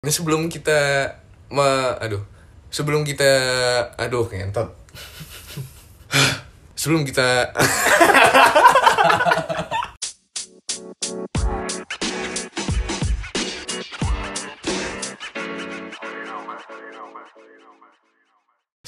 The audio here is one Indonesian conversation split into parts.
Ini sebelum kita me, aduh, sebelum kita aduh ngentot. sebelum kita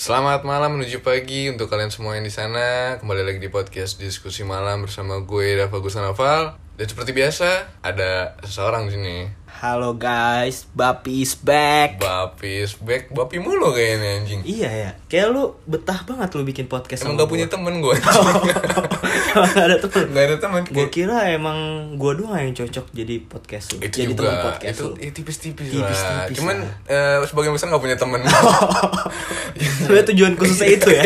Selamat malam menuju pagi untuk kalian semua yang di sana. Kembali lagi di podcast diskusi malam bersama gue Rafa Gusanaval. Dan seperti biasa ada seseorang di sini. Halo guys, Bapi is back. Bapis back, bapi mulu kayaknya anjing. iya ya, kayak lu betah banget lu bikin podcast Emang sama gak punya temen gue Gak ada temen. Gak ada temen Gue kira emang gua doang yang cocok jadi podcast lu. Itu jadi juga, teman podcast itu lu. ya, tipis-tipis lah Tipis-tipis Cuman lah. eh, sebagian besar gak punya temen Sebenarnya tujuan khususnya itu ya.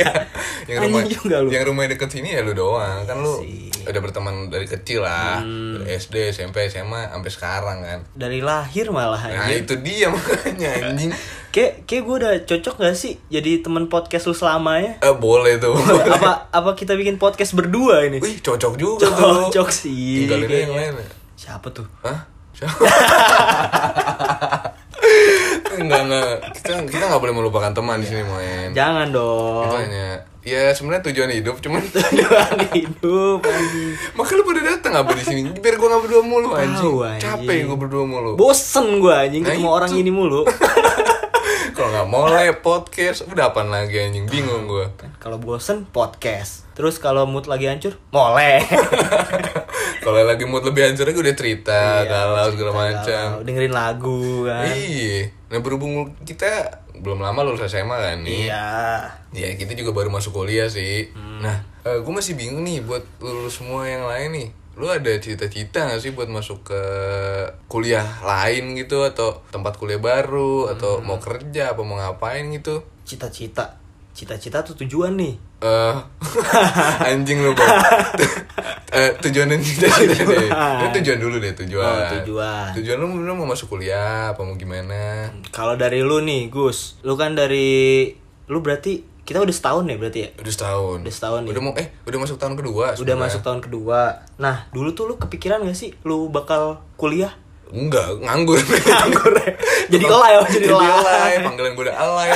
yang rumah, Anjing juga lu. yang rumahnya deket sini ya lu doang Kan lu sih. udah berteman dari kecil lah Hmm. Dari SD, SMP, SMA, sampai sekarang kan Dari lahir malah Nah anjing. itu dia makanya anjing Kayak kayak gue udah cocok gak sih jadi teman podcast lu selamanya? eh, Boleh tuh apa apa kita bikin podcast berdua ini? Wih cocok juga tuh Cocok sih. Tinggalin yang lain ya. Siapa tuh? Hah? Siapa? enggak enggak kita kita nggak boleh melupakan teman di sini main Jangan dong. itu hanya ya sebenarnya tujuan hidup cuman Tujuan hidup anjing. makanya lu pada datang apa di sini biar gua nggak berdua mulu anjing Tahu, anjing. capek gua berdua mulu Bosen gue anjing Nah, ketemu itu. orang ini mulu. Kalau nggak mulai podcast udah apaan lagi anjing bingung gua kalau bosen podcast. Terus kalau mood lagi hancur, moleh. kalau lagi mood lebih hancur lagi udah cerita galau segala macam dengerin lagu kan. iya nah berhubung kita belum lama lulus SMA kan nih Iya. Ya kita juga baru masuk kuliah sih. Hmm. Nah, gue masih bingung nih buat lulus semua yang lain nih. Lu ada cita-cita gak sih buat masuk ke kuliah lain gitu atau tempat kuliah baru atau Hmm. mau kerja apa mau ngapain gitu? Cita-cita. Cita-cita tuh tujuan nih. Eh anjing lu bang. Eh, tujuan dan cita-cita deh. Lu tujuan dulu deh tujuan. Oh, tujuan. Tujuan lu, lu mau masuk kuliah apa mau gimana? Kalau dari lu nih, Gus. Lu kan dari lu berarti kita udah setahun ya berarti ya? Udah setahun. Udah setahun nih. Udah mau eh udah masuk tahun kedua. Udah sebenarnya. masuk tahun kedua. Nah, dulu tuh lu kepikiran gak sih lu bakal kuliah? Enggak, nganggur. Nganggur ya? Jadi alay, oh, jadi alay. Panggilan gue udah alay.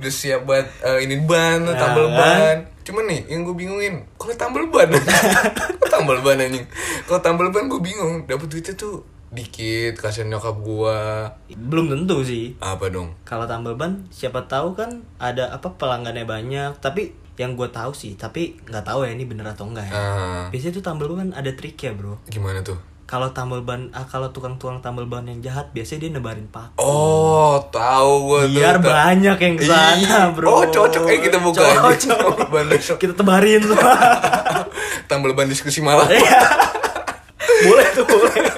Udah siap buat eh, ini ban, Nah, tambal kan? ban. Cuman nih, yang gue bingungin, kalau tambal ban, Kok tambal ban anjing. Kalau tambal ban gue bingung, dapet duitnya tuh dikit, kasihan nyokap gua. Belum tentu sih. Apa dong? Kalau tambal ban siapa tahu kan ada apa pelanggannya banyak, tapi yang gue tahu sih, tapi nggak tahu ya ini bener atau enggak ya. Ah, Biasanya tuh tambal ban ada triknya bro. gimana tuh? Kalau tambal ban, ah, kalau tukang-tukang tambal ban yang jahat biasanya dia nebarin paku. Oh, tahu gue tuh. Biar Ta- banyak yang ke sana Iya. bro. Oh, cocok. Eh, kita buka. Cocok. Tambal ban besok. Kita tebarin semua. Tambal ban diskusi malam. Iya. boleh tuh boleh.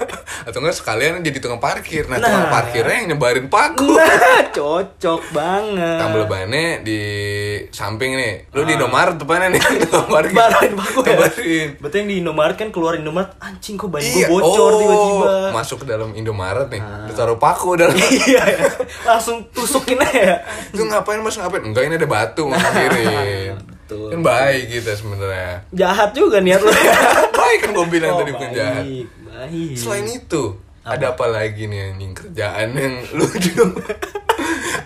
Atau enggak sekalian jadi tukang parkir. Nah, Nah. tukang parkirnya yang nyebarin paku. Nah, cocok banget. tambal bannya di samping nih lu di Indomaret depannya nih tukang parkir Tebarin paku ya. Tebarin. Berarti yang di Indomaret kan keluar Indomaret, anjing kok ban gue Iya, bocor oh, tiba-tiba. masuk ke dalam Indomaret nih Lu taruh paku dalam iya, ya. langsung tusukin aja. itu ngapain mas ngapain enggak ini ada batu ngakirin Betul. kan baik kita sebenarnya Jahat juga niat lu. baik kan gue bilang Oh, tadi bukan jahat baik. selain itu ada apa lagi nih anjing kerjaan yang lucu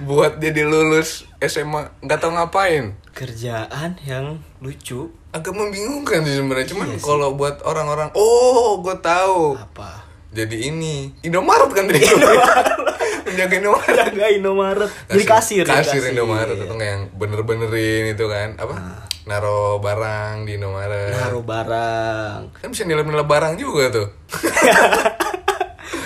buat jadi lulus SMA nggak tahu ngapain? Kerjaan yang lucu. Agak membingungkan sih sebenarnya cuman kalau buat orang-orang oh gue tahu. Apa? jadi ini Indomaret kan tadi. Menjaga Indomaret. Jaga Indomaret. Jadi kasir. ya, kasir Indomaret atau nggak yang bener-benerin itu kan apa naro barang di Indomaret Naruh barang. kan bisa nilai-nilai barang juga tuh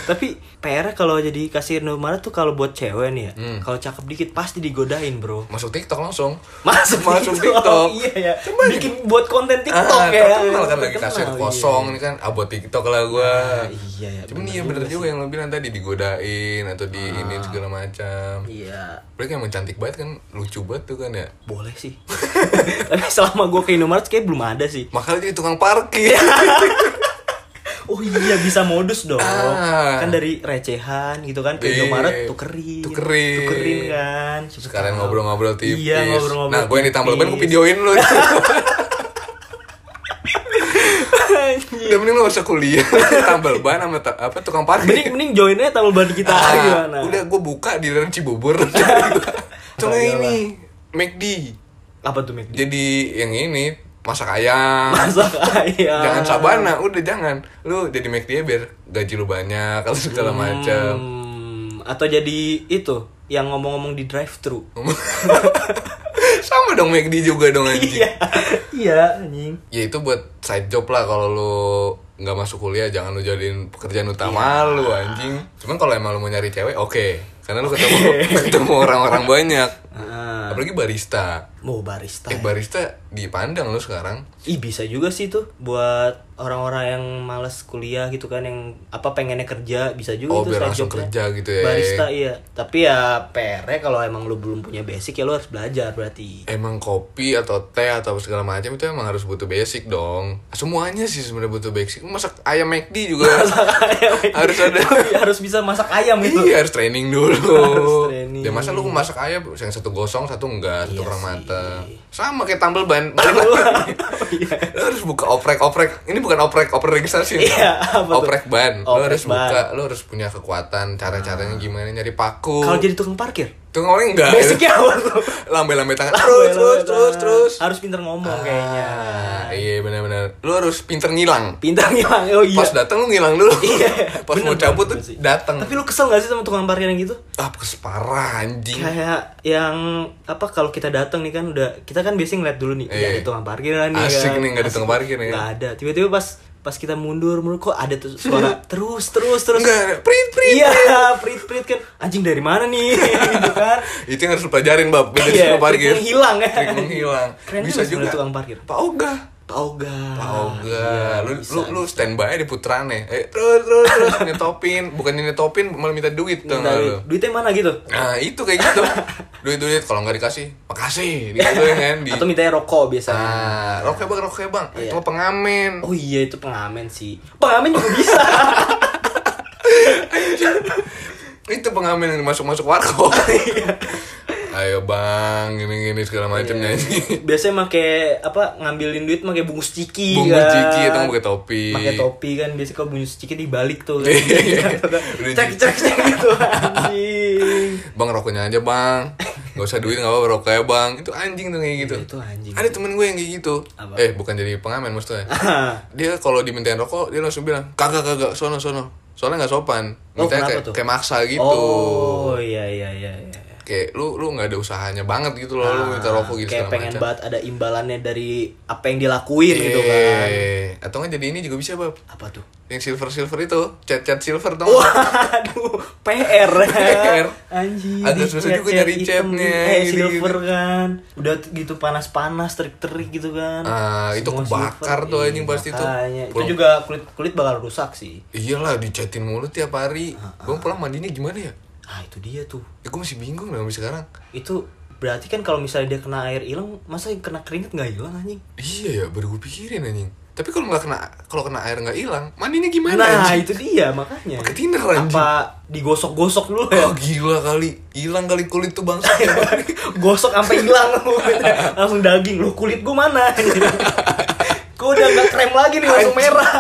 Tapi PR kalau jadi kasir Indomaret tuh kalau buat cewek nih ya. Hmm. Kalau cakep dikit pasti digodain, Bro. masuk TikTok langsung Masuk, Masuk TikTok. TikTok. Iya ya. Coba Bikin buat konten TikTok ah, ya. terkenal kan lagi Terkenal, kasir iya. kosong ini kan ah buat TikTok lah gua Ah, iya ya. cuman iya bener juga yang lo bilang tadi digodain atau di ini segala macam Iya. mereka yang cantik banget kan lucu banget tuh kan ya Boleh sih. Tapi selama gue ke Indomaret kayak belum ada sih. makanya jadi tukang parkir Oh iya bisa modus dong. Ah. Kan dari recehan gitu kan ke Iya. Indomaret tukerin. Tukerin. Tukerin kan. Sekalian tahu. ngobrol-ngobrol tipis Iya ngobrol-ngobrol. nah gue yang ditambal ban gue videoin lu Anjing. Udah mending lu gak usah kuliah Tambal ban sama ta- apa tukang parkir Mending mending join aja tambal ban kita Ah, gimana? Udah gue buka di dalam Cibubur Cuma ini McD Apa tuh Mek? Jadi yang ini Masak ayam Masak ayam. Jangan sabana, udah jangan Lu jadi McD ya biar gaji lu banyak Kalau segala macam Hmm, atau jadi itu yang ngomong-ngomong di drive thru. Sama dong McD juga dong anjing Iya. Iya, anjing. Ya itu buat side job lah kalau lu nggak masuk kuliah jangan lu jadiin pekerjaan utama lu anjing. Cuman kalau emang lu mau nyari cewek oke. Karena lu ketemu ketemu orang-orang banyak. Ah, Apalagi barista. mau barista. Eh barista dipandang lu sekarang. Ih bisa juga sih tuh buat orang-orang yang males kuliah gitu kan yang apa pengennya kerja bisa juga Oh, biar side langsung jobnya. kerja gitu ya. Barista iya. Tapi ya PR kalau emang lu belum punya basic ya lu harus belajar berarti. Emang kopi atau teh atau segala macam itu emang harus butuh basic dong. Semuanya sih sebenarnya butuh basic. Masak ayam McD juga harus ada. Tapi harus bisa masak ayam itu. Iya harus training dulu. Harus training. Ya masa lu masak ayam yang satu gosong satu enggak satu Iya kurang sih. matang. Sama kayak tambal ban. Balik lagi. Lu harus buka oprek-oprek. Ini bukan oprek oprek registrasi. Iya, oprek ban. Lu Oprek harus ban. Ah. buka, lu harus punya kekuatan cara-caranya gimana nyari paku. Kalau jadi tukang parkir, Tuh orang enggak. basicnya apa tuh? Lambe-lambe tangan. Terus terus terus terus. Harus pinter ngomong kayaknya. Ah, iya benar-benar. Lu harus pinter ngilang. Pintar ngilang. Oh iya. Pas datang lu ngilang dulu. Iya, Pas bener, mau cabut tuh bener sih. datang. Tapi lu kesel gak sih sama tukang parkir yang gitu? Ah, parah anjing. Kayak yang apa kalau kita datang nih kan udah kita kan biasanya ngeliat dulu nih, Iya. ada tukang parkiran nih Asik kan. nih, nggak ada tukang parkir ya. Nggak ada. Tiba-tiba pas pas kita mundur, mundur kok ada tuh suara terus terus terus. Enggak, prit prit. Iya, prit prit kan anjing dari mana nih gitu kan. Itu yang harus pelajarin, Bab. Beda Iya, tukang parkir. menghilang ya. Trik menghilang. Keren Bisa juga juga. tukang parkir. Pak Oga. Pak Oga. Pak Oga. Iya, lu, bisa, lu, lu standby di putrane. Eh, terus terus terus nyetopin. Bukannya nyetopin malah minta duit tuh Minta lu. duit- duitnya mana gitu? Nah, itu kayak gitu. duit duit kalau nggak dikasih, makasih. Gitu kan di Atau mintanya rokok biasanya. Ah, rokok bang, rokok bang. Iya. Itu mah pengamen. Oh iya itu pengamen sih. Pengamen juga bisa. Itu pengamen yang masuk-masuk warkop. Iya. Ayo bang, gini-gini segala macam Iya. nyanyi. Biasanya make apa ngambilin duit make bungkus ciki Bungkus kan. ciki atau pakai topi. Pakai topi kan biasanya kalau bungkus ciki dibalik tuh. Iya. cek cek cek gitu anjing. Bang rokoknya aja bang Gak usah duit gak apa-apa rokoknya bang Itu anjing tuh kayak gitu Iya, itu anjing. Ada temen gue yang kayak gitu Apa? Eh bukan jadi pengamen maksudnya Dia kalau dimintain rokok Dia langsung bilang Kagak kagak sono sono Soalnya gak sopan Oh, Mintanya kenapa kayak, tuh? kayak maksa gitu Oh iya iya iya iya. Kayak lu lu gak ada usahanya banget gitu loh Lu minta rokok gitu kayak pengen macam. banget ada imbalannya dari apa yang dilakuin gitu kan. Eh, Atau nggak jadi ini juga bisa bab Apa tuh? Yang silver-silver itu Cat-cat silver dong Waduh, PR. PR. Anjir. Agak susah juga nyari catnya, Eh, gitu-gitu. silver kan. Udah gitu panas-panas, terik-terik gitu kan. Ah, itu kebakar silver. tuh Iya, anjing pasti tuh. Itu juga kulit kulit bakal rusak sih. Iyalah dicatin mulu tiap hari Gue pulang mandinya gimana ya Ah, itu dia tuh. Ya gue masih bingung sampai sekarang Itu berarti kan kalau misalnya dia kena air hilang, masa yang kena keringet nggak hilang anjing? Iya ya, baru gue pikirin anjing. Tapi kalau nggak kena, kalau kena air nggak hilang, mandinya gimana Nah, anjing? itu dia makanya. Pakai thinner, anjing. Apa digosok-gosok dulu ya? Oh gila kali, hilang kali kulit tuh bang. gosok sampai hilang langsung daging lu kulit gua mana gua udah nggak krem lagi nih langsung merah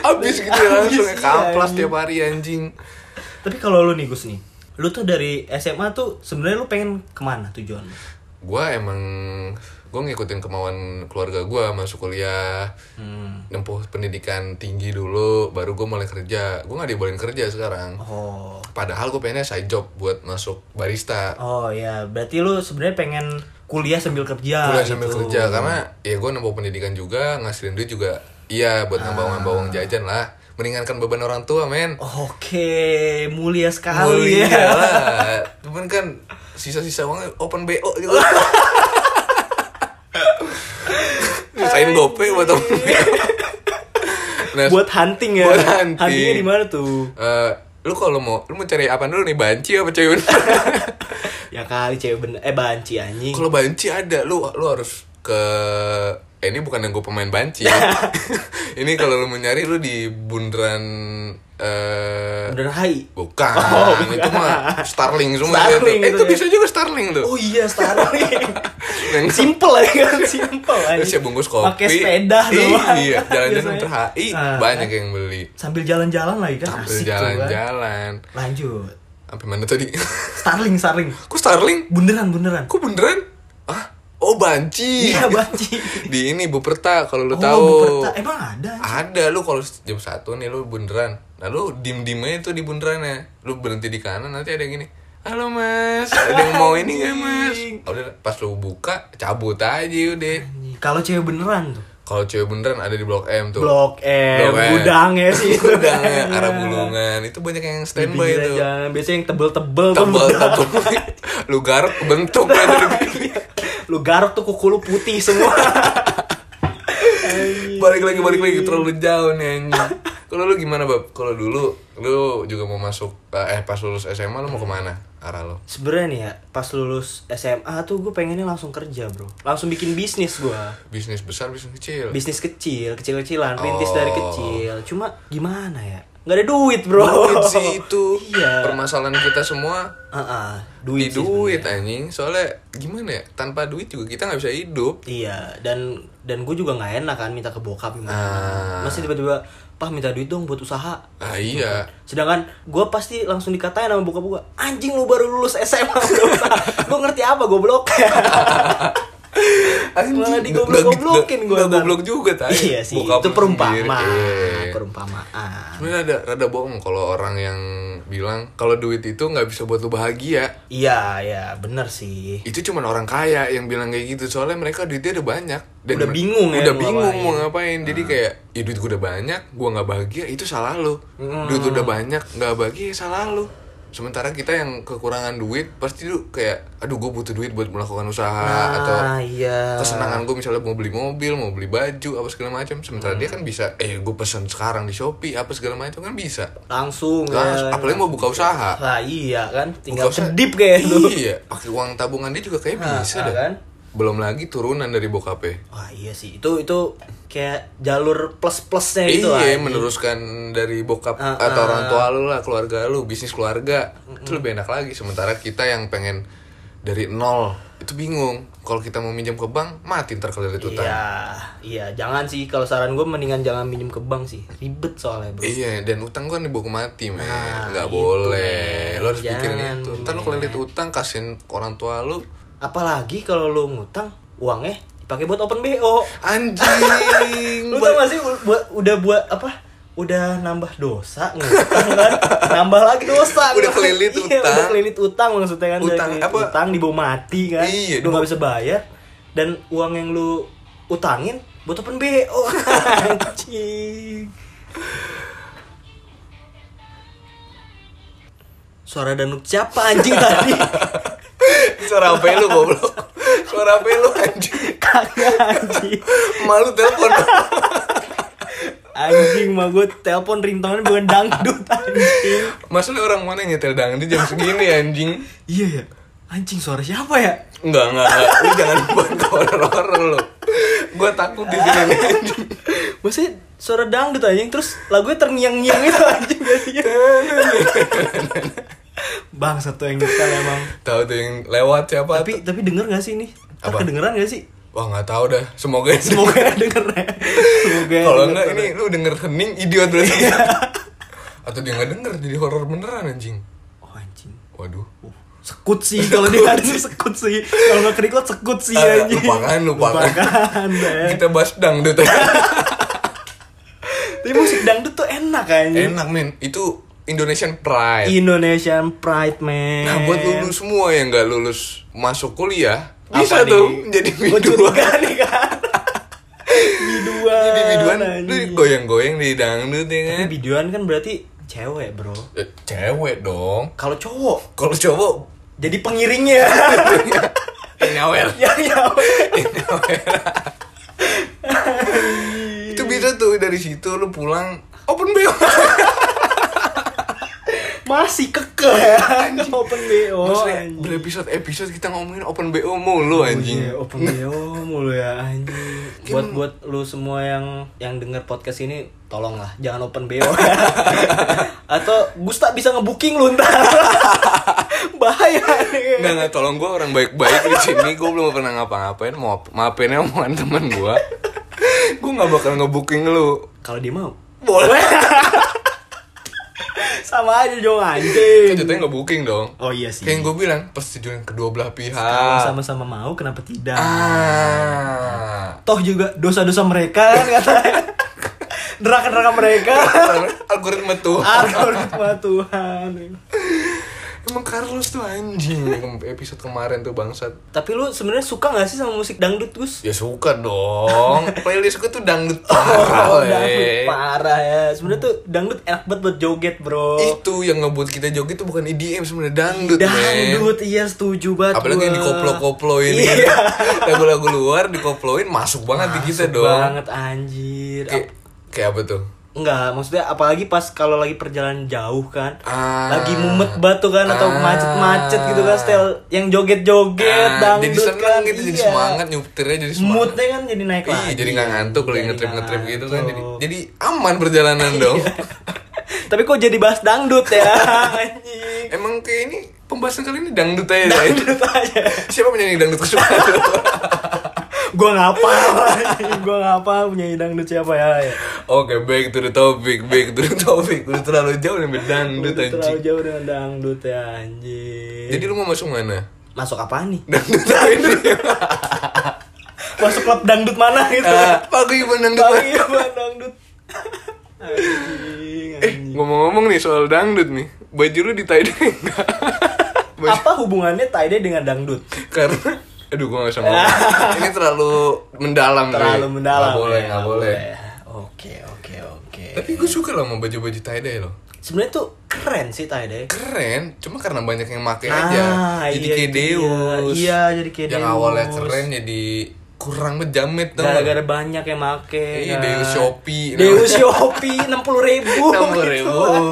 Abis gitu ya, langsung iya, tiap hari anjing. Tapi kalau lu nih Gus nih lu tuh dari SMA tuh sebenarnya lu pengen ke mana tujuan lu? Gue emang, gue ngikutin kemauan keluarga gue masuk kuliah, hmm. nempuh pendidikan tinggi dulu, baru gue mulai kerja. Gue nggak dibolehin kerja sekarang. oh Padahal gue pengennya side job buat masuk barista. oh ya berarti lu sebenarnya pengen kuliah sambil kerja kuliah sambil gitu. kerja karena ya gue nempuh pendidikan juga ngasilin duit juga iya buat ngembang-ngembang jajan lah meringankan beban orang tua men. Oke mulia sekali Mulia ya. lah. Cuman kan sisa-sisa uangnya open bo gitu. Sisain gope buat temen nah, buat hunting ya? Buat hunting. huntingnya di mana tuh? Eh, lu kalau mau lu mau cari apa dulu nih? Banci apa cewek ya kali cewek bener. Eh banci anjing. Kalau banci ada lu lu harus ke eh, ini bukan yang gue pemain banci ini kalau lu mau nyari lu di bundaran eh Bener hai. bukan, Oh, bukan. itu mah Starling semua Starling itu. Eh, itu itu ya. bisa juga Starling tuh Oh iya Starling. Yang- simple aja kan simple aja. terus ya bungkus kopi Pakai sepeda doang. iya jalan-jalan Biasanya. ke HI Ah, banyak yang beli Sambil jalan-jalan lagi kan sambil asik tuh kan. jalan-jalan Lanjut. sampai mana tadi Starling Starling. kok Starling Bunderan bunderan. kok beneran ah oh banci Iya banci. di ini Buperta kalau lu Oh, tahu Buperta. Emang ada? ada lu kalau jam satu nih lu bundaran nah lu dim dim aja tuh di bundaran ya lu berhenti di kanan nanti ada yang gini halo mas ada yang mau ini nggak mas udah pas lu buka cabut aja udah Kalau cewek beneran tuh. kalau cewek beneran ada di blok M tuh Blok M, Blok M. gudangnya sih. Gudangnya, arah bulungan itu banyak yang standby aja. Biasanya yang tebel-tebel tuh tebel gudang. tebel lu garuk bentuk ya Lu garuk tuh kuku lu putih semua. balik lagi balik lagi. Terlalu jauh nih kalau lu gimana bab kalau dulu lu juga mau masuk eh pas lulus SMA lu mau ke mana? Arah lo Sebenarnya nih ya, pas lulus SMA tuh gue pengennya langsung kerja bro. Langsung bikin bisnis gue bisnis besar bisnis kecil. Bisnis kecil, kecil-kecilan, rintis Oh. dari kecil. Cuma gimana ya, nggak ada duit bro duit sih itu Iya permasalahan kita semua Ah, ah, duit sih duit anjing soalnya gimana ya tanpa duit juga kita nggak bisa hidup Iya, dan dan gue juga nggak enak kan minta ke bokap gimana. Ah. Masih tiba-tiba, "Pah, minta duit dong buat usaha." ah iya Sedangkan gue pasti langsung dikatain sama bokap gue, "Anjing lu baru lulus SMA udah usaha." gue ngerti apa goblok. Malah digoblok-goblokin gue. Gak goblok juga tadi Iya sih, itu perumpamaan. Iya. Perumpamaan. Sebenarnya ada rada bohong kalau orang yang bilang kalau duit itu nggak bisa buat lu bahagia. Iya, ya, bener sih. Itu cuman orang kaya yang bilang kayak gitu soalnya mereka duitnya udah banyak Udah mer- bingung ya udah bingung ngapain. mau ngapain jadi kayak ya duit gue udah banyak gue nggak bahagia itu salah lu Hmm. duit udah banyak nggak bahagia ya salah lu sementara kita yang kekurangan duit pasti tuh kayak aduh gue butuh duit buat melakukan usaha Nah, atau iya. kesenangan gue misalnya mau beli mobil mau beli baju apa segala macam sementara dia kan bisa eh gue pesen sekarang di shopee apa segala macam kan bisa Langsung Langsung, ya. apalagi mau buka usaha Lah iya kan, tinggal Buka usaha- kedip kayak gitu. iya pakai uang tabungan dia juga kayak Nah, bisa ah, dah kan? Belum lagi turunan dari bokapnya Wah iya sih itu itu kayak jalur plus plusnya gitu iya, anjing. meneruskan dari bokap Ah, atau ah. orang tua lu lah, keluarga lu, bisnis keluarga. Itu lebih enak lagi. Sementara kita yang pengen dari nol itu bingung. Kalau kita mau minjem ke bank, mati ntar kalau dari utang. Iya, iya jangan sih kalau saran gue mendingan jangan minjem ke bank sih ribet soalnya bro. Iya, dan utang kan dibawa ke mati, men. Nah, Nggak itu, boleh. men. Lo harus pikirin itu. Ntar lo kelilit utang, kasihin orang tua lu. Apalagi kalau lo ngutang uangnya dipakai buat open bo. Anjing. Lu tau gak sih buat udah buat apa? Udah nambah dosa ngutang kan? nambah lagi dosa. Udah kelilit Iya, utang. udah kelilit utang maksudnya kan. Utang apa? Utang dibawa mati kan. Iya, Lu dibawa- gak bisa bayar dan uang yang lu utangin buat open bo. Anjing. Suara danuk siapa anjing tadi? Suara HP lu goblok. Suara HP lu anjing. Kagak anjing. Malu telepon. Anjing mah gue telepon ringtone bukan dangdut anjing. Masalah orang mana yang nyetel dangdut jam segini anjing? Iya ya. Anjing suara siapa ya? Enggak, enggak, enggak. Lu jangan buat horor-horor lu. Gua takut di sini anjing. Maksudnya suara dangdut anjing terus lagunya terngiang-ngiang itu anjing gak sih? Bang satu yang nyetel emang. Tahu tuh yang lewat siapa? Tapi tapi denger gak sih ini? Ntar Apa? kedengeran gak sih? Wah, nggak tahu dah. Semoga Semoga ya denger ya. Semoga ya Kalau enggak ini lu denger hening idiot berarti. Atau dia nggak denger jadi horor beneran anjing. Oh anjing. Waduh. Uh, sekut sih kalau dia denger sekut sih. Kalau nggak kerikot sekut sih Ah, anjing. lupakan, lupakan. Lupakan deh. Kita bahas dangdut. Tapi musik dangdut tuh enak anjing. Enak men, itu Indonesian Pride. Indonesian Pride man. Nah buat lulus semua yang nggak lulus masuk kuliah bisa Apa tuh nih? jadi Gua biduan. nih kan. biduan. Jadi biduan, lu goyang-goyang di dangdut ya Tapi kan? biduan kan berarti cewek bro. Eh, Cewek dong. Kalau cowok Kalau cowok jadi pengiringnya. nyawer. ya ya. itu bisa tuh dari situ lu pulang open BO. Masih keke ya Open BO Maksudnya anjing. berepisode-episode kita ngomongin open BO mulu anjing. Iya, open BO mulu ya anjing. Buat buat lu semua yang yang denger podcast ini tolonglah jangan open BO. Atau Gusta bisa ngebooking lu ntar. Bahaya nih. Enggak, enggak, tolong gue orang baik-baik di sini. Gue belum pernah ngapa-ngapain. Mau maafin ya omongan teman gue. gue nggak bakal ngebooking lu. Kalau dia mau. Boleh. Sama aja dong Kan anjing. jatuhnya ngebooking dong. Oh iya sih. Kayak yang gue bilang, persetujuan kedua belah Kalau pihak. sama-sama mau kenapa tidak? Ah. Toh juga dosa-dosa mereka kan katanya. Neraka-neraka mereka. Algoritma tuh. Algoritma Tuhan. Emang Carlos tuh anjing episode kemarin tuh bangsat. Tapi lu sebenarnya suka gak sih sama musik dangdut, Gus? Ya suka dong. Playlist gue tuh dangdut Oh, parah. dangdut weh. parah ya. Sebenarnya tuh dangdut enak banget buat joget, Bro. Itu yang ngebuat kita joget tuh bukan EDM sebenarnya dangdut, dangdut, iya setuju banget. Apalagi yang dikoplo-koploin Iya. Lagu-lagu luar dikoploin masuk banget di kita Masuk dong. banget anjir. Kayak kayak apa tuh? Enggak, maksudnya apalagi pas kalau lagi perjalanan jauh kan. Ah. Lagi mumet batu kan atau Ah. macet-macet gitu kan style yang joget-joget Ah, dangdut jadi seneng kan. gitu, jadi iya. semangat nyuptirnya jadi semangat. Moodnya kan jadi naik Iya, lagi. jadi nggak ngantuk kalau Jadi ngetrip ngetrip nggak gitu kan. Jadi jadi aman perjalanan dong. Tapi kok jadi bahas dangdut ya. Emang kayak ini pembahasan kali ini dangdut aja. ya? Dangdut aja. Siapa penyanyi dangdut kesukaan Gua ngapa. Gua ngapa penyanyi dangdut siapa ya? ya. Oke, back to the topic, back to the topic. Udah terlalu jauh nih dangdut Udah terlalu anjing. jauh dengan dangdut ya anjing. Jadi lu mau masuk mana? masuk apa nih? Dangdut ini. Masuk klub dangdut mana gitu? Ah, Pagi dangdut. Pagi apa dangdut? Anjing, Eh, anjing. ngomong-ngomong nih soal dangdut nih. Baju lu di tie dye Apa hubungannya tie dengan dangdut? Karena aduh gua gak bisa ngomong. Ini terlalu mendalam Terlalu Bre. mendalam. Nggak boleh, ya, nggak boleh. Oke, oke, oke. Tapi gue suka loh sama baju-baju tie dye loh. Sebenarnya tuh keren sih tie Keren, cuma karena banyak yang make Nah, aja. Jadi iya, kayak. Deus. Iya, jadi kayak Yang awalnya keren jadi kurang berjamit dong. Gara-gara banyak yang make Iya, kan. Deus Shopee. Deus Shopee 60 ribu 60.000.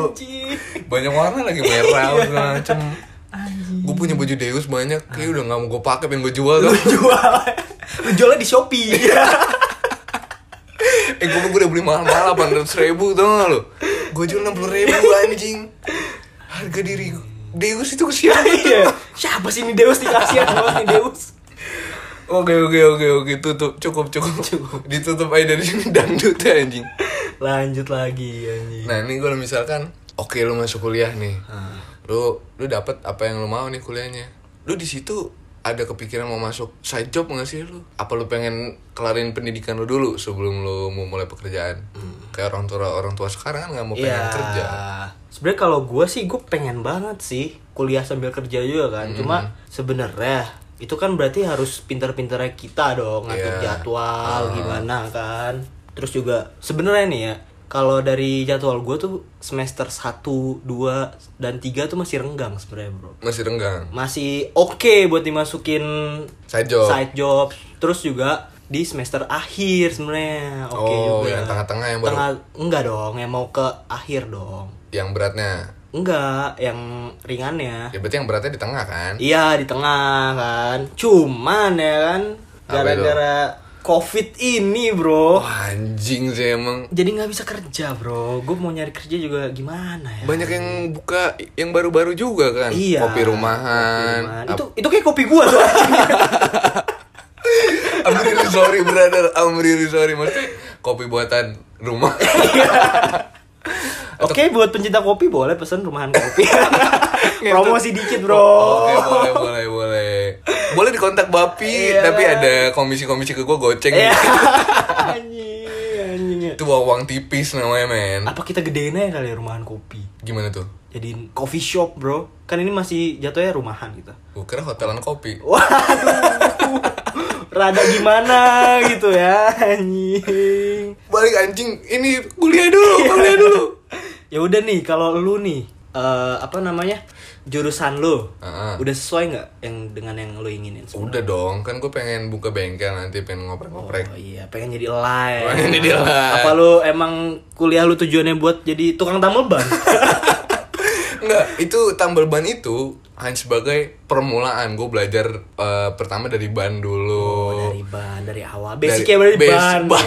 anjing. banyak warna lagi Iya. merah segala macem. Gue punya baju Deus banyak, kayak udah gak mau gue pakai, pengen gue jual. Tuh. Jual. Lu jualnya di Shopee. Eh gue gue udah beli mahal-mahal 800 ribu tau gak lo? Gue jual 60 ribu anjing. Harga diri Deus itu kesian Iya. Siapa sih ini Deus? Nih kasihan banget nih Deus. Oke oke oke oke. Tutup. Cukup cukup. Ditutup aja dari sini. Dangdut ya anjing. Lanjut lagi anjing. Nah ini kalau misalkan oke lu masuk kuliah nih, Ah. Lu lu dapet apa yang lu mau nih kuliahnya, lu di situ ada kepikiran mau masuk side job nggak sih lu? Apa lu pengen kelarin pendidikan lu dulu sebelum lu mau mulai pekerjaan? Kayak orang tua orang tua sekarang kan nggak mau pengen Iya. kerja. Sebenarnya kalau gue sih gue pengen banget sih kuliah sambil kerja juga kan. Cuma sebenarnya itu kan berarti harus pintar-pintarnya kita dong ngatur Iya. jadwal gimana kan. Terus juga sebenarnya nih ya kalau dari jadwal gue tuh semester 1, 2 dan 3 tuh masih renggang sebenarnya, Bro. Masih renggang. Masih oke buat dimasukin Side job. side job. Terus juga di semester akhir sebenarnya oke Oh, juga. yang tengah-tengah yang baru- Tengah enggak dong, yang mau ke akhir dong. Yang beratnya. Enggak, yang ringannya. Ya berarti yang beratnya di tengah kan? Iya, di tengah kan. Cuman ya kan gara-gara Covid ini, Bro. Wah, anjing sih emang. Jadi nggak bisa kerja, Bro. Gue mau nyari kerja juga gimana ya? Banyak yang buka yang baru-baru juga kan. Iya. Kopi rumahan. Kopi rumahan. Itu itu kayak kopi gua tuh. I'm really sorry brother. I'm really sorry. Maksudnya kopi buatan rumah. Oke, buat pencinta kopi boleh pesen rumahan kopi. Promosi dikit, Bro. Oke, boleh, boleh, boleh. Boleh dikontak Bapi, Iya. tapi ada komisi-komisi ke gue goceng. Iya. gitu. anjing, anjing. Itu bawa uang tipis namanya, men. Apa kita gedein aja kali ya rumahan kopi? Gimana tuh? Jadiin coffee shop, Bro. Kan ini masih jatuhnya rumahan gitu. Gue kira hotelan kopi. Waduh. Rada gimana gitu ya, anjing. Balik anjing, ini kuliah dulu, kuliah dulu. Ya udah nih, kalau lu nih eh, apa namanya? jurusan lu Heeh. udah sesuai nggak yang dengan yang lu inginin Udah dong, kan gue pengen buka bengkel nanti, pengen ngoprek-ngoprek. Oh iya, pengen jadi live. Pengen jadi live. Apa lu emang kuliah lu tujuannya buat jadi tukang tambal ban? Enggak, itu tambal ban itu hanya sebagai permulaan. Gue belajar eh, pertama dari ban dulu. Oh, dari ban dari awal. Dari- Basicnya dari base- ban. ban.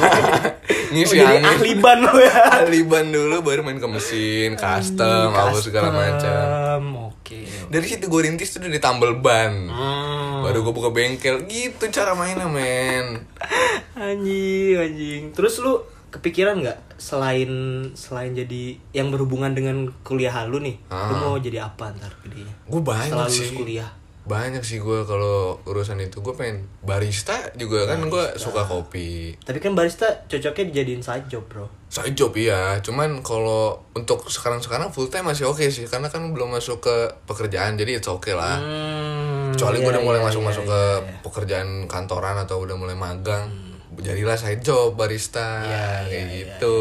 Oh, jadi angin. ahli ban lo ya. Ahli ban dulu baru main ke mesin, custom, apa segala macam. Oke. Dari situ gue rintis tuh dari tambal ban. Hmm. Baru gue buka bengkel. Gitu cara mainnya, men. Anjing, anjing. Terus lu kepikiran nggak selain selain jadi yang berhubungan dengan kuliah lu nih, lu Ah. mau jadi apa ntar gedenya? Gue banyak Setelah sih. kuliah. Banyak sih gue kalau urusan itu gue pengen barista juga kan gue suka kopi. Tapi kan barista cocoknya dijadiin side job, Bro. Side job iya, cuman kalau untuk sekarang-sekarang full time masih oke sih karena kan belum masuk ke pekerjaan jadi it's okay lah. Hmm, Kecuali iya, gue udah mulai iya, masuk-masuk iya, ke iya. Hmm. pekerjaan kantoran atau udah mulai magang, jadilah side job barista Iya, kayak iya, gitu.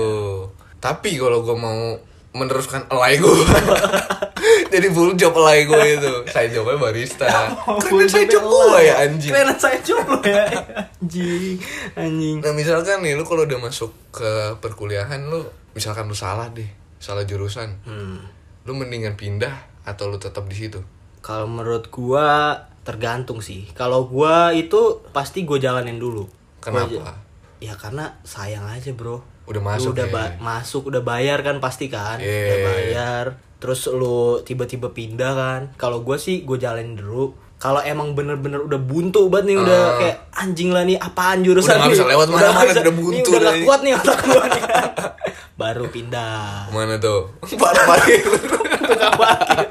Tapi kalau gue mau meneruskan alay gue, jadi full job alay gue itu, side jobnya barista. Keren side job gue ya anjing. Keren side job lo ya. anjing, anjing. Nah misalkan nih lu kalau udah masuk ke perkuliahan lu, misalkan lu salah deh, salah jurusan, Hmm. lu mendingan pindah atau lu tetap di situ? Kalau menurut gua tergantung sih. Kalau gua itu pasti gua jalanin dulu. Kenapa? Ya karena sayang aja, Bro. Udah Lu masuk udah ya? ba- masuk udah bayar kan pasti kan? Iya. Udah bayar. Terus lu tiba-tiba pindah kan? Kalau gua sih gua jalanin dulu. Kalau emang bener-bener udah buntu banget nih udah Ah. kayak anjing lah nih apaan jurusan Udah nih. bisa lewat mana-mana, bisa- udah buntu udah udah gak kuat nih otak gua nih. Baru pindah. Mana tuh? Parah parkir. Tukang parkir.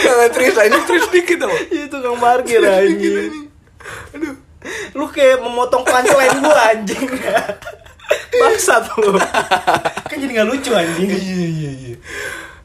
Nggak terus ini terus dikit dong. Itu tukang parkir anjing. Aduh. Lu kayak memotong punchline gua anjing. Bangsat lu. kan jadi gak lucu anjing. Iya iya iya.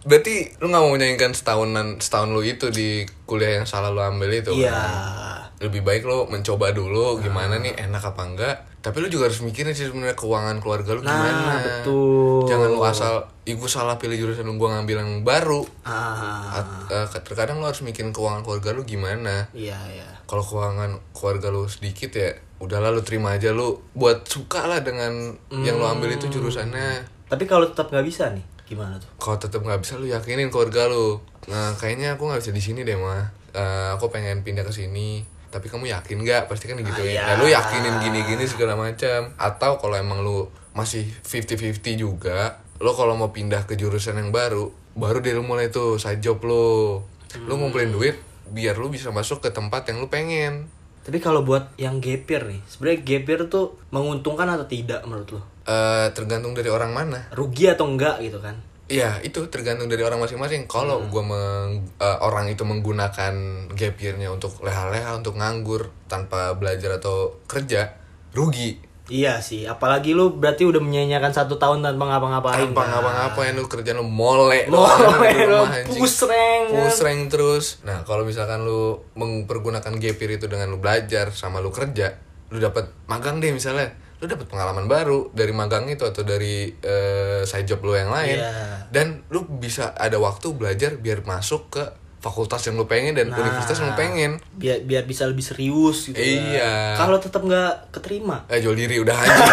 Berarti lu nggak mau menyayangkan setahunan setahun lu itu di kuliah yang salah lu ambil itu? Iya. kan? Lebih baik lu mencoba dulu gimana nih enak apa enggak. Tapi lu juga harus mikirin sih sebenarnya keuangan keluarga lu Nah, gimana. betul. Jangan lu asal, gua salah pilih jurusan lu gua ngambil yang baru. Ah. At- eh, terkadang lu harus mikirin keuangan keluarga lu gimana. Iya, iya. Kalau keuangan keluarga lu sedikit ya, udahlah lu terima aja lu buat suka lah dengan yang lu ambil itu jurusannya. Tapi kalau tetap nggak bisa nih, gimana tuh? Kalau tetap nggak bisa lu yakinin keluarga lu. Nah, kayaknya aku nggak bisa di sini deh mah. Eh, aku pengen pindah ke sini. Tapi kamu yakin nggak? Pasti kan gitu ya. iya. Nah, lu yakinin gini-gini segala macam. Atau kalau emang lu masih 50-50 juga, lu kalau mau pindah ke jurusan yang baru, baru lu mulai tuh side job lu. Lu ngumpulin duit biar lu bisa masuk ke tempat yang lu pengen. Tapi kalau buat yang gapir nih, sebenarnya gapir tuh menguntungkan atau tidak menurut lo? Eh, tergantung dari orang mana. Rugi atau enggak gitu kan? Iya, itu tergantung dari orang masing-masing. Kalau Hmm. gua meng, eh, orang itu menggunakan gap year-nya untuk leha-leha, untuk nganggur tanpa belajar atau kerja, rugi. Iya sih, apalagi lu berarti udah menyanyiakan satu tahun tanpa ngapa-ngapain. Tanpa kan? ngapa-ngapain lu kerjaan lu mole, Mole, lu pusreng, kan? Pusreng terus. Nah, kalau misalkan lu mempergunakan gap year itu dengan lu belajar sama lu kerja, lu dapat magang deh misalnya. Lu dapat pengalaman baru dari magang itu atau dari eh, side job lu yang lain. Iya. Dan lu bisa ada waktu belajar biar masuk ke fakultas yang lu pengen dan Nah. universitas yang lu pengen. Biar biar bisa lebih serius gitu. kan. Iya. Kalau tetap nggak keterima Eh jual diri udah anjing.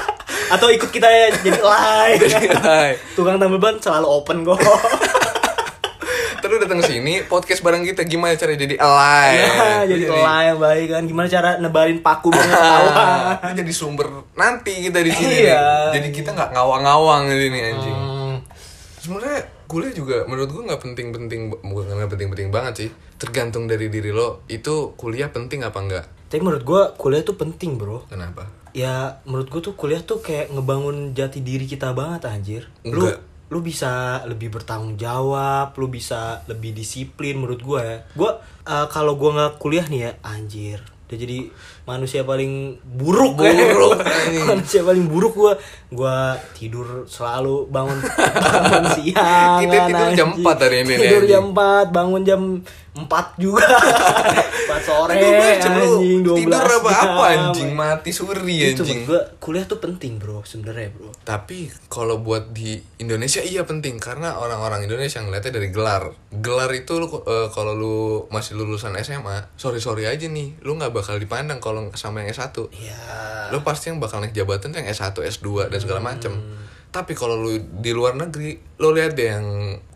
atau ikut kita ya jadi live. Tukang tambal ban selalu open kok. Terus datang ke sini podcast bareng kita gimana cara jadi alive. Ya, jadi live yang baik kan. Gimana cara nebarin paku ketahuan. Ah, jadi sumber nanti kita di sini. Iya. Jadi kita nggak ngawang-ngawang di sini anjing. Hmm. Sebenarnya kuliah juga menurut gua nggak penting-penting bukan nggak penting-penting banget sih. Tergantung dari diri lo. Itu kuliah penting apa enggak? Tapi menurut gua kuliah tuh penting, Bro. Kenapa? Ya, menurut gua tuh kuliah tuh kayak ngebangun jati diri kita banget anjir. Lu Enggak. lu bisa lebih bertanggung jawab, lu bisa lebih disiplin menurut gua ya. Gua eh, kalau gua nggak kuliah nih ya, anjir. Udah jadi manusia paling buruk, Buruk, ya. anjing. manusia paling buruk gua. Gua tidur selalu bangun bangun siang. Kita kan, tidur jam anjing. 4 hari ini Tidur jam 4, bangun jam 4 juga. 4 sore 12 jam lu anjing, 12 tidur apa apa anjing mati suri Itu anjing. gua kuliah tuh penting bro sebenarnya bro. Tapi kalau buat di Indonesia iya penting karena orang-orang Indonesia ngeliatnya dari gelar. Gelar itu lu eh, kalau lu masih lulusan SMA, sorry sorry aja nih, lu nggak bakal dipandang kalau sama yang S1. Iya. Lu pasti yang bakal naik jabatan tuh yang S1, S2 dan segala macem. Tapi kalau lu di luar negeri lo lihat deh yang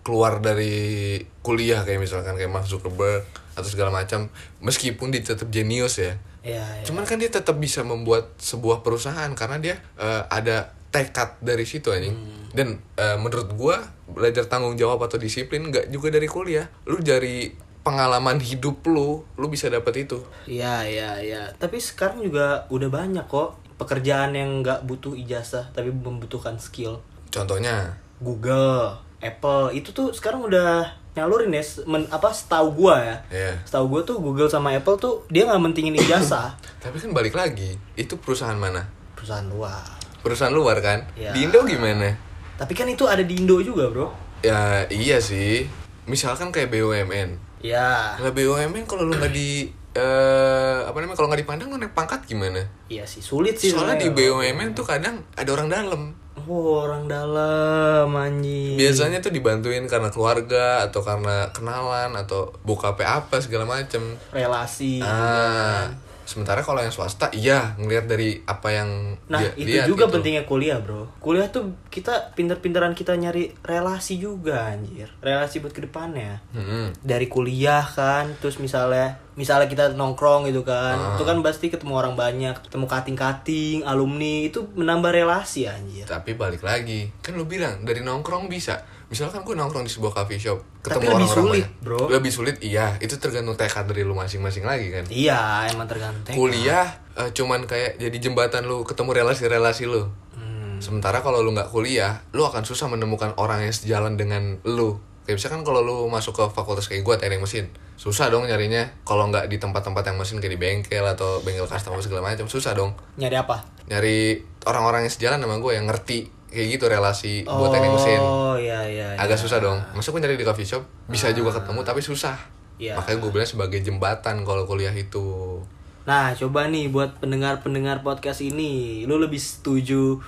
keluar dari kuliah kayak misalkan kayak Mark Zuckerberg atau segala macam meskipun dia tetap jenius ya. Iya, iya. cuman kan dia tetap bisa membuat sebuah perusahaan karena dia eh, ada tekad dari situ anjing. Dan eh, menurut gua belajar tanggung jawab atau disiplin nggak juga dari kuliah. Lu dari pengalaman hidup lu lu bisa dapat itu. Iya, iya, iya. Tapi sekarang juga udah banyak kok pekerjaan yang nggak butuh ijazah tapi membutuhkan skill. contohnya Google, Apple itu tuh sekarang udah nyalurin ya men, apa setahu gua ya. ya Setahu gua tuh Google sama Apple tuh dia nggak mentingin ijazah. tapi kan balik lagi itu perusahaan mana Perusahaan luar. perusahaan luar kan Ya. di Indo gimana Tapi kan itu ada di Indo juga, Bro. ya iya sih misalkan kayak BUMN Ya. Lah BUMN kalau lu nggak di eh apa namanya kalau nggak dipandang lu naik pangkat gimana? Iya sih, sulit sih. Soalnya di. BUMN tuh kadang ada orang dalam. Oh, orang dalam anjing. Biasanya tuh dibantuin karena keluarga atau karena kenalan atau buka PA apa segala macem. relasi. Ah, sementara kalau yang swasta iya ngelihat dari apa yang Nah, dia itu juga gitu. pentingnya kuliah, Bro. Kuliah tuh kita pinter-pinteran kita nyari relasi juga, anjir. Relasi buat ke depannya. Mm-mm. Dari kuliah kan, terus misalnya misalnya kita nongkrong gitu kan. Ah. Itu kan pasti ketemu orang banyak, ketemu kating-kating, alumni, itu menambah relasi anjir. Tapi balik lagi, kan lu bilang dari nongkrong bisa. Misalkan gue nongkrong di sebuah coffee shop, Tapi ketemu lebih orang-orang sulit, banyak. bro. Lebih sulit, iya. Itu tergantung tekad dari lu masing-masing lagi kan. Iya, emang tergantung. kuliah eh, cuman kayak jadi jembatan lu ketemu relasi-relasi lu Hmm. sementara kalau lu nggak kuliah lu akan susah menemukan orang yang sejalan dengan lu kayak misalkan kalau lu masuk ke fakultas kayak gua teknik mesin susah dong nyarinya kalau nggak di tempat-tempat yang mesin kayak di bengkel atau bengkel custom segala macam susah dong Nyari apa? nyari orang-orang yang sejalan sama gue yang ngerti kayak gitu relasi buat teknik mesin Oh, iya iya. agak iya. susah dong masa gue nyari di coffee shop bisa juga ketemu tapi susah Iya. makanya gue bilang sebagai jembatan kalau kuliah itu Nah, coba nih buat pendengar-pendengar podcast ini, lu lebih setuju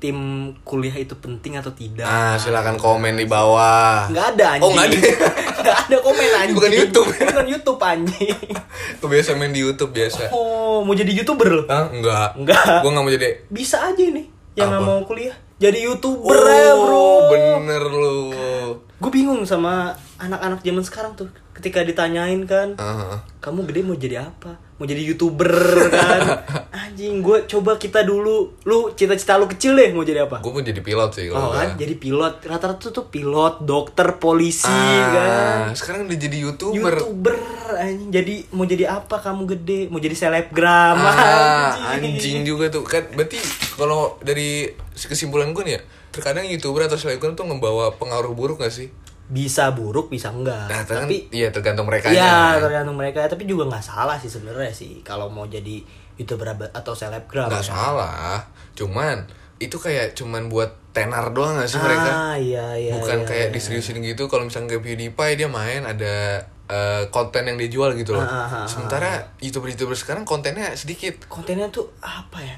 tim kuliah itu penting atau tidak? Ah, silakan komen di bawah. Nggak ada anjing. Oh, nggak ada. Nggak ada komen anjing. Bukan YouTube. Bukan YouTube anjing. Gue biasa main di YouTube biasa. Oh, mau jadi YouTuber lu? Hah? Enggak. Enggak. Gue nggak mau jadi. Bisa aja nih yang nggak mau kuliah. Jadi YouTuber ya, Bro. Oh, bener lu. Gue bingung sama anak-anak zaman sekarang tuh. Ketika ditanyain kan, Ah, kamu gede mau jadi apa? Mau jadi youtuber kan? Anjing, gue coba kita dulu. Lu cita-cita lu kecil deh mau jadi apa? gue mau jadi pilot sih Oh kan, jadi pilot. Rata-rata tuh pilot, dokter, polisi Ah, kan. sekarang udah jadi youtuber. Youtuber anjing. Jadi mau jadi apa kamu gede? Mau jadi selebgram Ah, anjing juga tuh kan. Berarti kalau dari kesimpulan gue nih ya, terkadang youtuber atau selebgram tuh membawa pengaruh buruk gak sih? Bisa buruk, bisa enggak. Nah, tapi iya tergantung mereka Iya, tergantung mereka. Tapi juga nggak salah sih sebenarnya sih kalau mau jadi youtuber atau selebgram. Nggak kan. salah, cuman itu kayak cuman buat tenar doang gak sih mereka? Ah, iya iya. bukan iya, kayak iya. diseriusin gitu kalau misalnya kayak PewDiePie dia main ada eh, konten yang dijual gitu loh Ah, ah, ah, sementara youtuber-youtuber sekarang kontennya sedikit kontennya tuh apa ya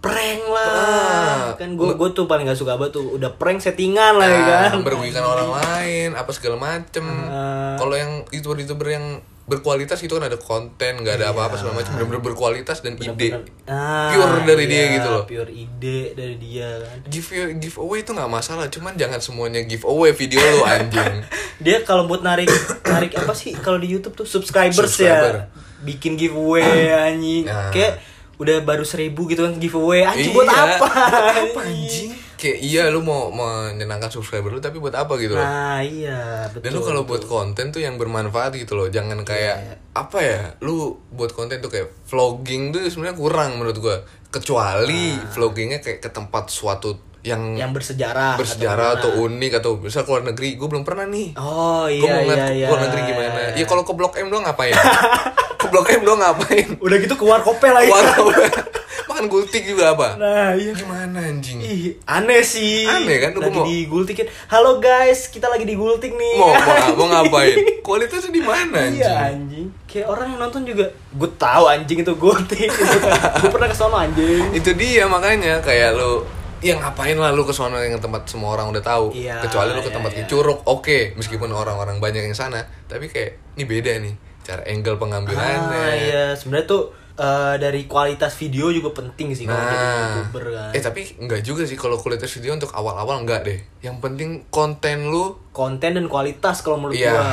prank lah Ah. kan gue gue tuh paling gak suka banget tuh udah prank settingan lah ya kan Ah, merugikan orang lain apa segala macem Ah. kalau yang youtuber-youtuber yang berkualitas itu kan ada konten nggak ada apa-apa segala macam benar-benar berkualitas dan ide. Ah, Pure dari dia iya, gitu loh. pure ide dari dia kan. Give giveaway itu nggak masalah cuman jangan semuanya giveaway video lo anjing. Dia kalau buat narik narik apa sih kalau di YouTube tuh subscribers Subscriber. ya bikin giveaway anjing. Nah. kayak udah baru seribu gitu kan giveaway. Anjing buat Iya. apa? Apa anjing kayak iya lu mau menyenangkan subscriber lu tapi buat apa gitu loh nah iya betul Dan lu kalau buat konten tuh yang bermanfaat gitu loh, jangan kayak Iya. apa ya? Lu buat konten tuh kayak vlogging tuh sebenarnya kurang menurut gua. Kecuali vloggingnya kayak ke tempat suatu yang, yang bersejarah bersejarah atau, gimana. unik atau misal keluar negeri, gue belum pernah nih. oh iya mau ngeliat iya iya keluar negeri gimana? Ya kalau ke Blok M doang ngapain? Blok M doang ngapain? udah gitu keluar kopel lagi Waduh, makan gultik juga apa? nah iya Gimana anjing? Ih, aneh sih. Aneh kan? Lagi mau- digultikin. Halo guys, kita lagi digultik nih. Mau, mau, mau ngapain? Kualitasnya di mana anjing? Iya anjing. Kayak orang yang nonton juga, gue tahu anjing itu gultik. gue pernah ke sono anjing. itu dia makanya kayak lu ya ngapain lah lu ke sana yang tempat semua orang udah tahu Iya, kecuali lu ke iya, tempat iya. curug oke meskipun orang-orang banyak yang sana tapi kayak ini beda nih cara angle pengambilannya Ah iya, sebenarnya tuh eh, dari kualitas video juga penting sih kalau jadi Nah, youtuber kan. eh tapi enggak juga sih kalau kualitas video untuk awal-awal enggak deh. Yang penting konten lu Konten dan kualitas kalau menurut Iya. gua.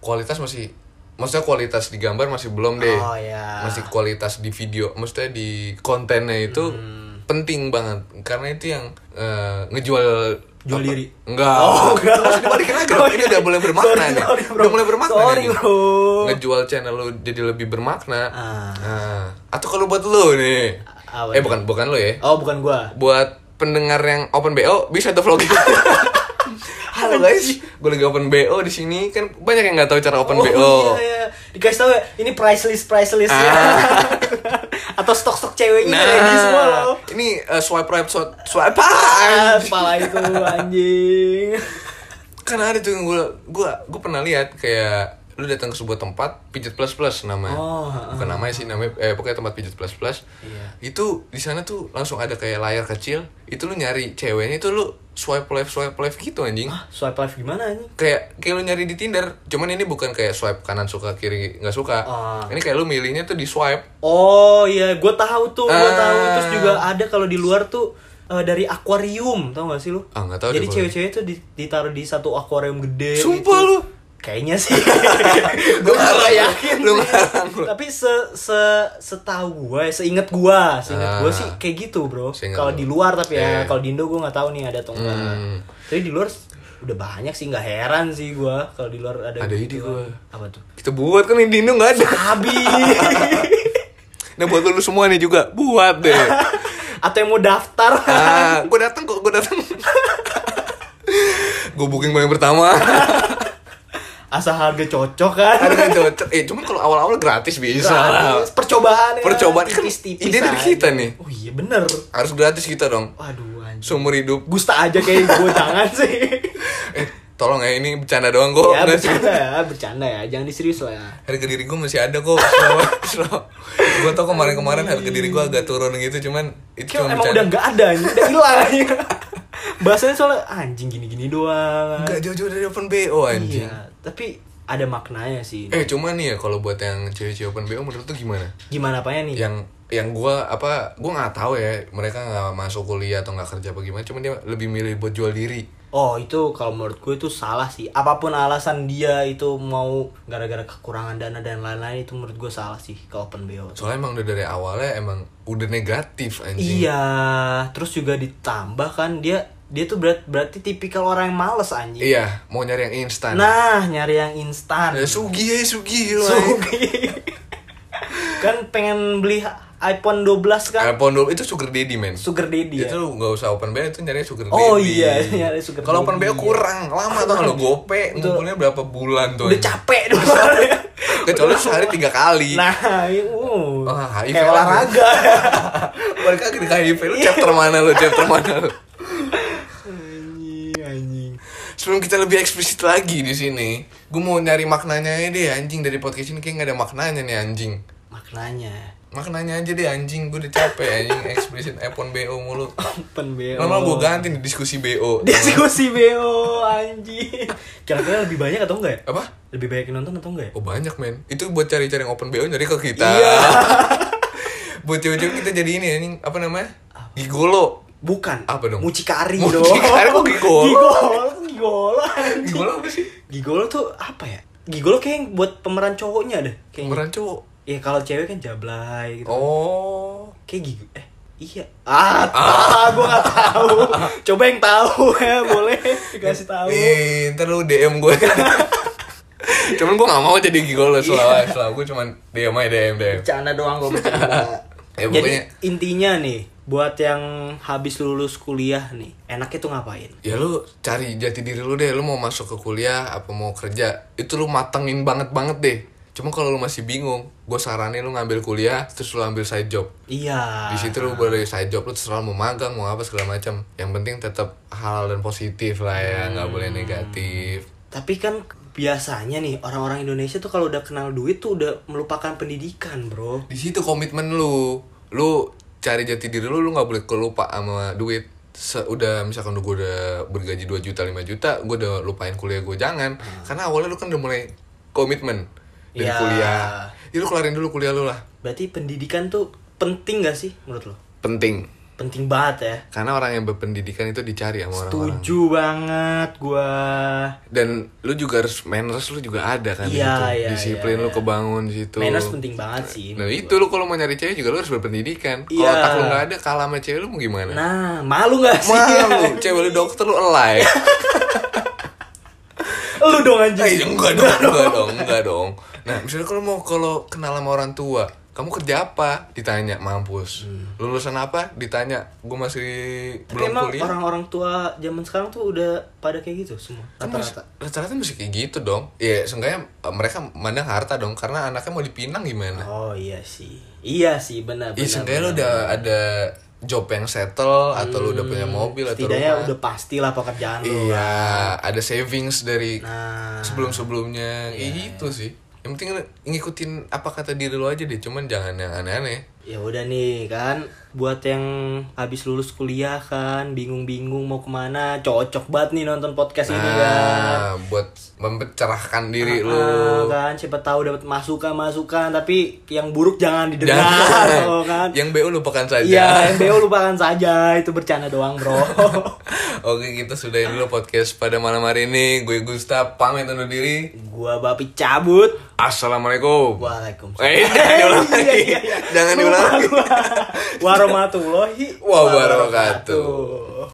Kualitas masih maksudnya kualitas di gambar masih belum deh. Oh, iya. Masih kualitas di video, maksudnya di kontennya itu Hmm. Penting banget karena itu yang eh, ngejual Jual apa? diri? Enggak. Oh, enggak. Harus dibalikin lagi. Oh, Ini udah mulai bermakna Sorry, nih. sorry, bro. Udah mulai bermakna Sorry, nih. bro. Ngejual channel lu jadi lebih bermakna. Ah. Nah, atau kalau buat lu nih. Apa eh bukan bukan lu ya. Oh, bukan gua. Buat pendengar yang open BO bisa tuh vlognya. Halo guys, gue lagi open BO di sini kan banyak yang nggak tahu cara open oh, BO. iya, iya. Dikasih tahu ya, ini price list, price list ya. Ah. Atau stok-stok ceweknya Nah, ready semua loh. ini eh, swipe right, swipe, swipe Ah, itu anjing. Kan ada tuh yang gue gue gue pernah lihat kayak lu datang ke sebuah tempat pijat plus plus namanya. Oh, Bukan namanya sih namanya eh pokoknya tempat pijat plus plus. Iya. Itu di sana tuh langsung ada kayak layar kecil. Itu lu nyari ceweknya itu lu swipe left swipe left gitu anjing. Ah, swipe live gimana anjing? kayak kayak lu nyari di Tinder cuman ini bukan kayak swipe kanan suka kiri nggak suka Ah. ini kayak lu milihnya tuh di swipe Oh iya, gue tahu tuh, gue Ah. tahu. Terus juga ada kalau di luar tuh eh, dari akuarium, tau gak sih lu? Ah, nggak tahu Jadi cewek-cewek tuh di- ditaruh di satu akuarium gede. Sumpah gitu. lu? Kayaknya sih. Gue ngarang gak lu. yakin. Lu sih. Tapi se se setahu gue, seinget gue, seinget gue Ah. sih kayak gitu bro. Kalau di luar tapi ya, Iya. kalau di Indo gue nggak tahu nih ada atau enggak. Hmm. Tapi di luar udah banyak sih, nggak heran sih gue kalau di luar ada. Ada ide gitu. gua. Apa tuh? kita buat kan di Indo nggak ada Habis. nah buat lu semua nih juga buat deh atau yang mau daftar ah gue datang kok gue datang gue booking paling pertama asal harga cocok kan. Harga cocok. Eh cuman kalau awal-awal gratis bisa. Gratis. percobaan ya. Percobaan. Kan ide dari kita nih. oh iya bener. Harus gratis kita dong. Waduh anjing. Seumur hidup. Gusta aja kayak gue jangan sih. Eh tolong ya ini bercanda doang kok. Ya bercanda ya bercanda ya. Jangan diserius lah ya. Harga diri gue masih ada kok. Slow gue tau kemarin-kemarin harga diri gue agak turun gitu cuman itu Kayak cuma emang bercanda. udah nggak ada udah hilang bahasanya soalnya anjing gini-gini doang. Nggak jauh-jauh dari open bo anjing. Iya tapi ada maknanya sih. Eh cuman nih ya kalau buat yang cewek-cewek open bo menurut tuh gimana? Gimana apanya nih? Yang yang gue apa gue nggak tahu ya mereka nggak masuk kuliah atau nggak kerja apa gimana cuman dia lebih milih buat jual diri. Oh itu kalau menurut gue itu salah sih. Apa pun alasan dia itu mau gara-gara kekurangan dana dan lain-lain itu menurut gue salah sih ke open BO soalnya emang udah dari awalnya emang udah negatif anjing. Iya Terus juga ditambah kan dia dia tuh berat, berarti tipikal orang yang males anjing iya mau nyari yang instan Nah nyari yang instan Eh, sugi ya sugi Sugi Kan pengen beli iPhone 12 kan iPhone dulu itu sugar daddy men Sugar daddy ya itu lu nggak usah open BO itu nyari sugar Oh daddy. iya, nyari sugar Kalau open daddy. BO kurang lama tuh lo gope ngumpulnya berapa bulan tuh. Udah capek dulu Kecuali sehari tiga kali. Nah, uh, Wah, HIV kayak olahraga. Lagi di HIV lu chapter mana lu chapter mana lu. Sebelum kita lebih eksplisit lagi di sini, gue mau nyari maknanya deh anjing dari podcast ini kayak gak ada maknanya nih anjing. Maknanya Maknanya aja deh anjing, gue udah capek anjing eksplisit iPhone BO mulu. open BO. Normal gue ganti nih diskusi BO. Diskusi BO anjing. Kira-kira lebih banyak atau enggak ya? Apa? Lebih banyak yang nonton atau enggak ya? Oh banyak men Itu buat cari-cari yang open BO nyari ke kita Iya. Buat cewek-cewek kita jadi ini anjing Apa namanya? Gigolo Bukan. Apa dong? Mucikari Mucikari dong. kok gigolo? Gigolo, gigolo. anjing. Gigolo apa sih? Gigolo tuh apa ya? Gigolo kayak buat pemeran cowoknya deh. Kayaknya. Pemeran cowok Ya kalau cewek kan jablay gitu. Oh Kayak gigo. Eh, iya. Ah, ah. gue gak tahu. Coba yang tahu ya, boleh dikasih tahu. Ih, ntar lu DM gue Cuman gue gak mau jadi gigolo selalu Selalu gue cuman DM aja DM DM Bercanda doang gue bercanda. Ya, Jadi pokoknya- intinya nih, buat yang habis lulus kuliah nih, enaknya tuh ngapain? Ya lu cari jati diri lu deh Lu mau masuk ke kuliah apa mau kerja Itu lu matengin banget-banget deh Cuma kalau lu masih bingung Gue saranin lu ngambil kuliah Terus lu ambil side job Iya. di situ lu boleh side job lu terserah mau magang mau apa segala macam yang penting tetap halal dan positif lah ya nggak boleh negatif Tapi kan biasanya nih orang-orang Indonesia tuh kalau udah kenal duit tuh udah melupakan pendidikan, bro. di situ komitmen lu lu cari jati diri lu lu nggak boleh kelupa sama duit. Udah misalkan gue udah bergaji 2 juta 5 juta gue udah lupain kuliah gue jangan. Karena awalnya lu kan udah mulai komitmen dari Iya. kuliah. Ya lu kelarin dulu kuliah lu lah. Berarti pendidikan tuh penting gak sih menurut lo? penting Penting banget ya. karena orang yang berpendidikan itu dicari sama orang-orang Setuju banget gua. dan lu juga harus manners lu juga ada kan di Iya, iya, disiplin iya, lu iya. kebangun di situ Manners penting banget sih. nah itu lu kalau mau nyari cewek juga lu harus berpendidikan kalau Iya. otak lu nggak ada kalah sama cewek lu mau gimana Nah, malu gak sih? malu cewek lu dokter lu alay lu dong anjing. Eh, enggak dong, enggak dong, enggak dong. Nah, misalnya kalau mau kalau kenal sama orang tua, kamu kerja apa? Ditanya, mampus. Lulusan apa? Ditanya, gue masih Tapi belum emang kuliah. orang-orang tua zaman sekarang tuh udah pada kayak gitu semua. Kan Rata-rata. rata-rata masih kayak gitu dong. Ya, seenggaknya eh, mereka mandang harta dong, karena anaknya mau dipinang gimana? Oh iya sih. Iya sih, benar Iya, seenggaknya benar, udah ada job yang settle atau lu udah punya mobil atau rumah. udah pastilah pekerjaan lu. Iya, ada savings dari Nah, sebelum-sebelumnya. Kayak gitu sih. Yang penting ngikutin apa kata diri lu aja deh, cuman jangan yang aneh-aneh. ya udah nih kan buat yang habis lulus kuliah kan bingung-bingung mau ke mana cocok banget nih nonton podcast ini kan Nah, buat mempercerahkan diri lu. Ah, kan siapa tahu dapat masukan masukan tapi yang buruk jangan didengar Jangan. oh, kan Yang BU lupakan saja. Iya, MBO lupakan saja itu bercanda doang bro. Oke, kita sudahin dulu podcast pada malam hari ini. Gue Gusta pamit undur diri. Gua bapi cabut. Assalamualaikum. Waalaikumsalam. Eh, jangan diulangi. Iya, iya, iya. Jangan gua. Warahmatullahi wabarakatuh.